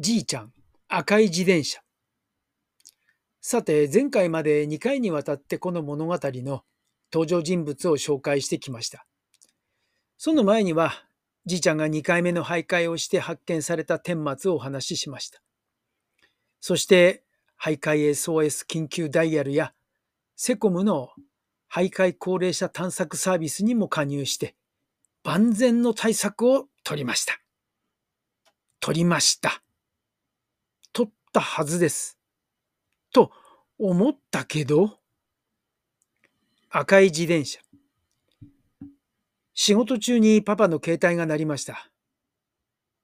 じいちゃん、赤い自転車。さて、前回まで2回にわたってこの物語の登場人物を紹介してきました。その前には、じいちゃんが2回目の徘徊をして発見された顛末をお話ししました。そして、徘徊 SOS 緊急ダイヤルやセコムの徘徊高齢者探索サービスにも加入して、万全の対策を取りました。取りました。ったはずです。と思ったけど、赤い自転車。仕事中にパパの携帯が鳴りました。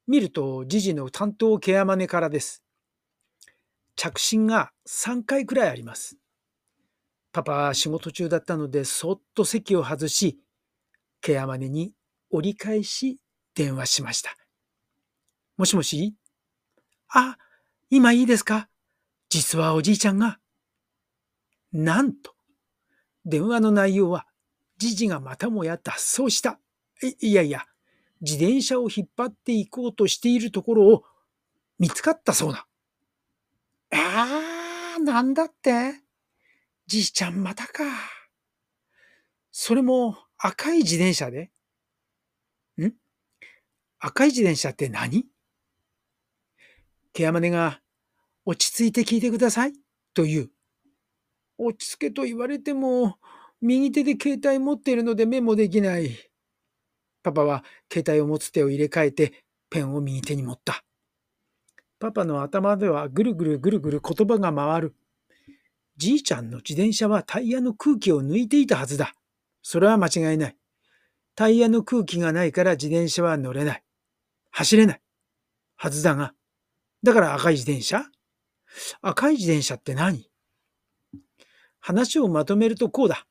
見ると、ジジの担当ケアマネからです。着信が3回くらいあります。パパは仕事中だったので、そっと席を外し、ケアマネに折り返し電話しました。もしもし？あ、今いいですか？実はおじいちゃんが。なんと、電話の内容は、じじがまたもや脱走した。いやいや、自転車を引っ張っていこうとしているところを見つかったそうだ。ああ、なんだって？じいちゃんまたか。それも赤い自転車で？ん？赤い自転車って何？ケアマネが、落ち着いて聞いてください、と言う。落ち着けと言われても、右手で携帯持っているのでメモできない。パパは携帯を持つ手を入れ替えて、ペンを右手に持った。パパの頭ではぐるぐるぐるぐる言葉が回る。じいちゃんの自転車はタイヤの空気を抜いていたはずだ。それは間違いない。タイヤの空気がないから自転車は乗れない。走れない。はずだが、だから赤い自転車？赤い自転車って何？話をまとめるとこうだ。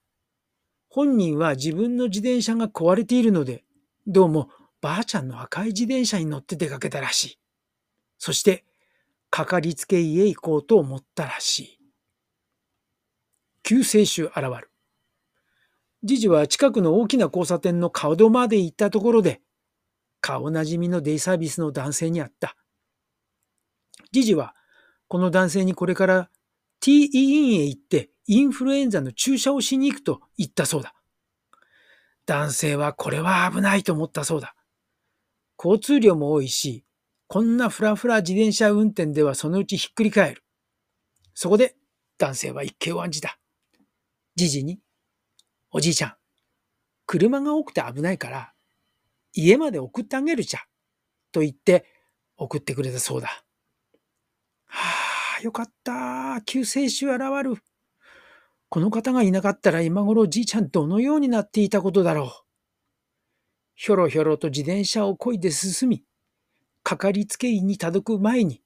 本人は自分の自転車が壊れているので、どうもばあちゃんの赤い自転車に乗って出かけたらしい。そして、かかりつけ家へ行こうと思ったらしい。救世主現る。じじは近くの大きな交差点の顔戸まで行ったところで、顔なじみのデイサービスの男性に会った。じじは、この男性にこれから TE 院へ行ってインフルエンザの注射をしに行くと言ったそうだ。男性はこれは危ないと思ったそうだ。交通量も多いし、こんなふらふら自転車運転ではそのうちひっくり返る。そこで男性は一計を案じた。じじに、おじいちゃん、車が多くて危ないから、家まで送ってあげるじゃ。と言って送ってくれたそうだ。はあ、よかった。救世主現る。この方がいなかったら今頃じいちゃんどのようになっていたことだろう。ひょろひょろと自転車を漕いで進み、かかりつけ医に届く前に、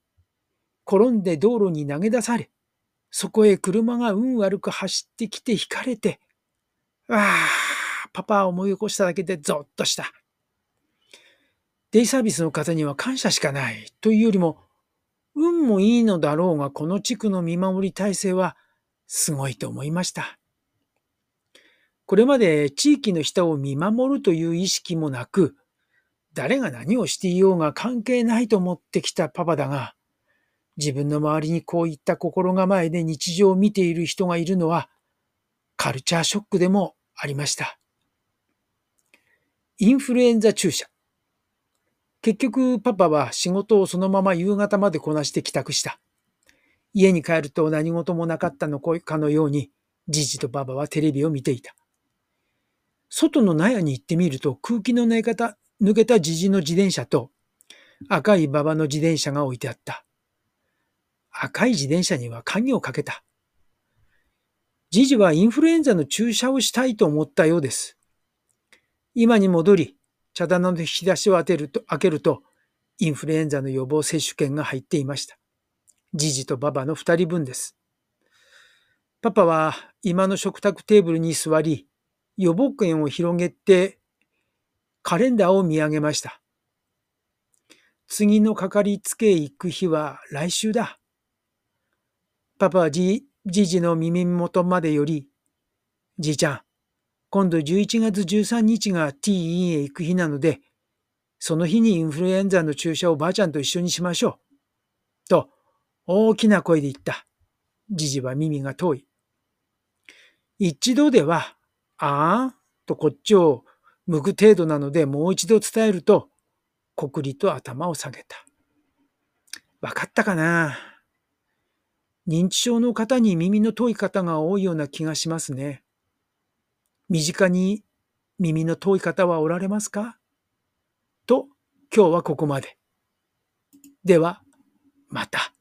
転んで道路に投げ出され、そこへ車が運悪く走ってきて引かれて、わあ、パパを思い起こしただけでゾッとした。デイサービスの方には感謝しかないというよりも、運もいいのだろうが、この地区の見守り体制はすごいと思いました。これまで地域の人を見守るという意識もなく、誰が何をしていようが関係ないと思ってきたパパだが、自分の周りにこういった心構えで日常を見ている人がいるのは、カルチャーショックでもありました。インフルエンザ注射。結局パパは仕事をそのまま夕方までこなして帰宅した。家に帰ると何事もなかったのかのように、じじとパパはテレビを見ていた。外の納屋に行ってみると空気の抜けた、抜けたじじの自転車と赤い馬場の自転車が置いてあった。赤い自転車には鍵をかけた。じじはインフルエンザの注射をしたいと思ったようです。今に戻り、茶棚の引き出しを当てると開けると、インフルエンザの予防接種券が入っていました。ジジとババの二人分です。パパは今の食卓テーブルに座り、予防券を広げて、カレンダーを見上げました。次のかかりつけ行く日は来週だ。パパはじ、じじの耳元までより、じいちゃん、今度11月13日が T 院へ行く日なので、その日にインフルエンザの注射をばあちゃんと一緒にしましょう。と大きな声で言った。じじは耳が遠い。一度では、ああ、とこっちを向く程度なのでもう一度伝えると、こくりと頭を下げた。わかったかな？認知症の方に耳の遠い方が多いような気がしますね。身近に耳の遠い方はおられますか？と、今日はここまで。では、また。